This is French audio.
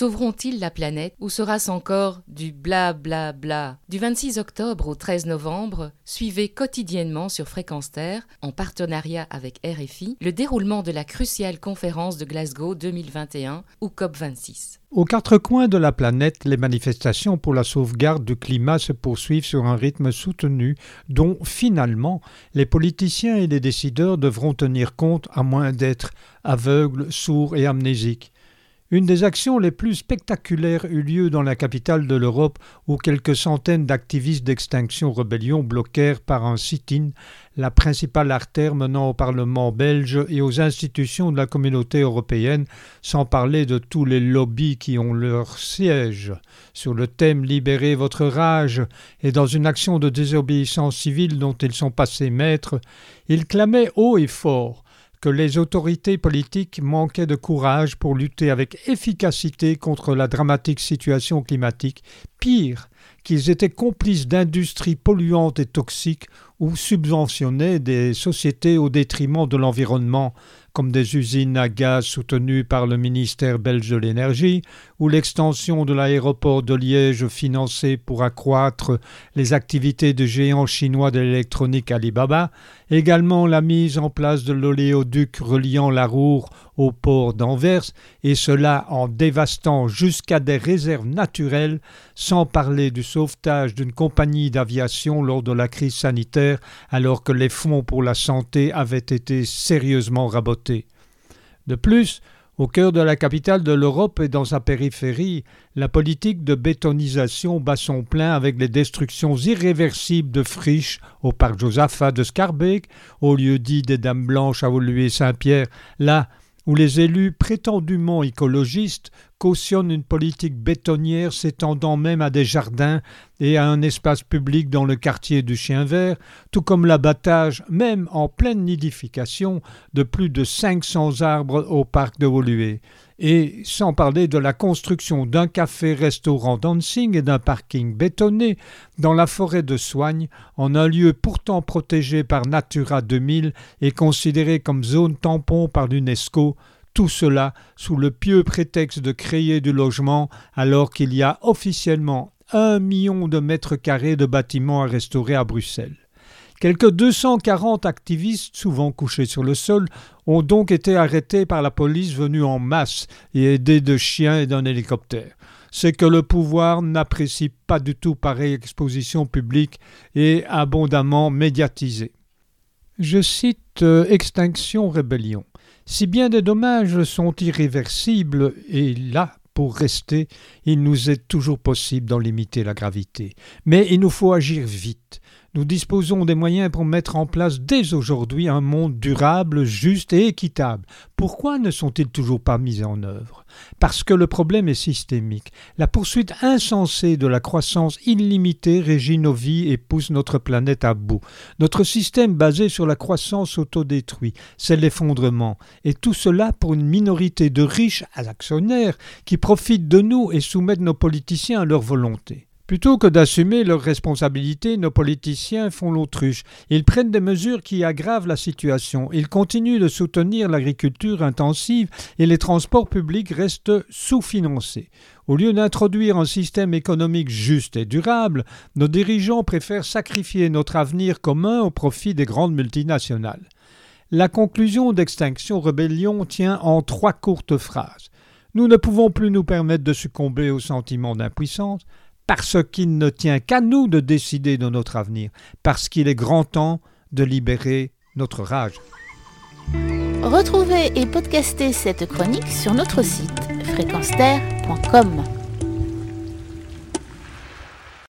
Sauveront-ils la planète ou sera-ce encore du bla bla bla? Du 26 octobre au 13 novembre, suivez quotidiennement sur Fréquence Terre, en partenariat avec RFI, le déroulement de la cruciale conférence de Glasgow 2021 ou COP26. Aux quatre coins de la planète, les manifestations pour la sauvegarde du climat se poursuivent sur un rythme soutenu dont, finalement, les politiciens et les décideurs devront tenir compte à moins d'être aveugles, sourds et amnésiques. Une des actions les plus spectaculaires eut lieu dans la capitale de l'Europe où quelques centaines d'activistes d'Extinction Rebellion bloquèrent par un sit-in la principale artère menant au Parlement belge et aux institutions de la communauté européenne, sans parler de tous les lobbies qui ont leur siège. Sur le thème Libérez votre rage et dans une action de désobéissance civile dont ils sont passés maîtres, ils clamaient haut et fort que les autorités politiques manquaient de courage pour lutter avec efficacité contre la dramatique situation climatique, pire, qu'ils étaient complices d'industries polluantes et toxiques ou subventionnaient des sociétés au détriment de l'environnement, comme des usines à gaz soutenues par le ministère belge de l'énergie, ou l'extension de l'aéroport de Liège financé pour accroître les activités de géants chinois de l'électronique Alibaba, également la mise en place de l'oléoduc reliant la Roure au port d'Anvers, et cela en dévastant jusqu'à des réserves naturelles, sans parler du sauvetage d'une compagnie d'aviation lors de la crise sanitaire, alors que les fonds pour la santé avaient été sérieusement rabotés. De plus, au cœur de la capitale de l'Europe et dans sa périphérie, la politique de bétonisation bat son plein avec les destructions irréversibles de friches au parc Josaphat de Scarbeck, au lieu dit des Dames Blanches à Saint-Pierre, là où les élus prétendument écologistes cautionnent une politique bétonnière s'étendant même à des jardins et à un espace public dans le quartier du Chien Vert, tout comme l'abattage, même en pleine nidification, de plus de 500 arbres au parc de Woluwe. Et sans parler de la construction d'un café-restaurant dancing et d'un parking bétonné dans la forêt de Soigne, en un lieu pourtant protégé par Natura 2000 et considéré comme zone tampon par l'UNESCO, tout cela sous le pieux prétexte de créer du logement alors qu'il y a officiellement un million de mètres carrés de bâtiments à restaurer à Bruxelles. Quelques 240 activistes, souvent couchés sur le sol, ont donc été arrêtés par la police venue en masse et aidés de chiens et d'un hélicoptère. C'est que le pouvoir n'apprécie pas du tout pareille exposition publique et abondamment médiatisée. Je cite euh, Extinction Rébellion. Si bien des dommages sont irréversibles, et là, pour rester, il nous est toujours possible d'en limiter la gravité. Mais il nous faut agir vite. Nous disposons des moyens pour mettre en place dès aujourd'hui un monde durable, juste et équitable. Pourquoi ne sont-ils toujours pas mis en œuvre? Parce que le problème est systémique. La poursuite insensée de la croissance illimitée régit nos vies et pousse notre planète à bout. Notre système basé sur la croissance autodétruit, c'est l'effondrement. Et tout cela pour une minorité de riches actionnaires qui profitent de nous et soumettent nos politiciens à leur volonté. Plutôt que d'assumer leurs responsabilités, nos politiciens font l'autruche. Ils prennent des mesures qui aggravent la situation. Ils continuent de soutenir l'agriculture intensive et les transports publics restent sous-financés. Au lieu d'introduire un système économique juste et durable, nos dirigeants préfèrent sacrifier notre avenir commun au profit des grandes multinationales. La conclusion d'Extinction Rebellion tient en trois courtes phrases. Nous ne pouvons plus nous permettre de succomber au sentiment d'impuissance parce qu'il ne tient qu'à nous de décider de notre avenir, parce qu'il est grand temps de libérer notre rage. Retrouvez et podcastez cette chronique sur notre site fréquenceterre.com.